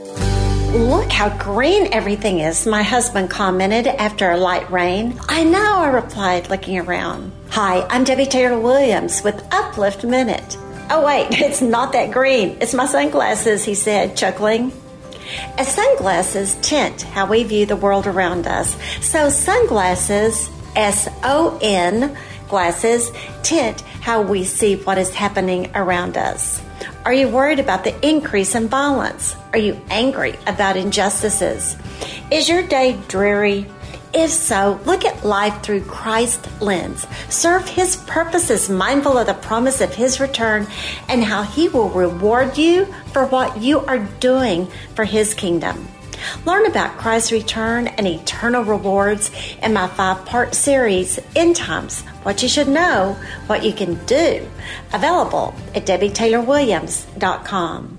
Look how green everything is, my husband commented after a light rain. I know, I replied, looking around. Hi, I'm Debbie Taylor Williams with Uplift Minute. Oh, wait, it's not that green. It's my sunglasses, he said, chuckling. As sunglasses tint how we view the world around us, so sunglasses, S O N, glasses, tint how we see what is happening around us. Are you worried about the increase in violence? Are you angry about injustices? Is your day dreary? If so, look at life through Christ's lens. Serve His purposes, mindful of the promise of His return and how He will reward you for what you are doing for His kingdom. Learn about Christ's return and eternal rewards in my five part series, End Times What You Should Know, What You Can Do, available at DebbieTaylorWilliams.com.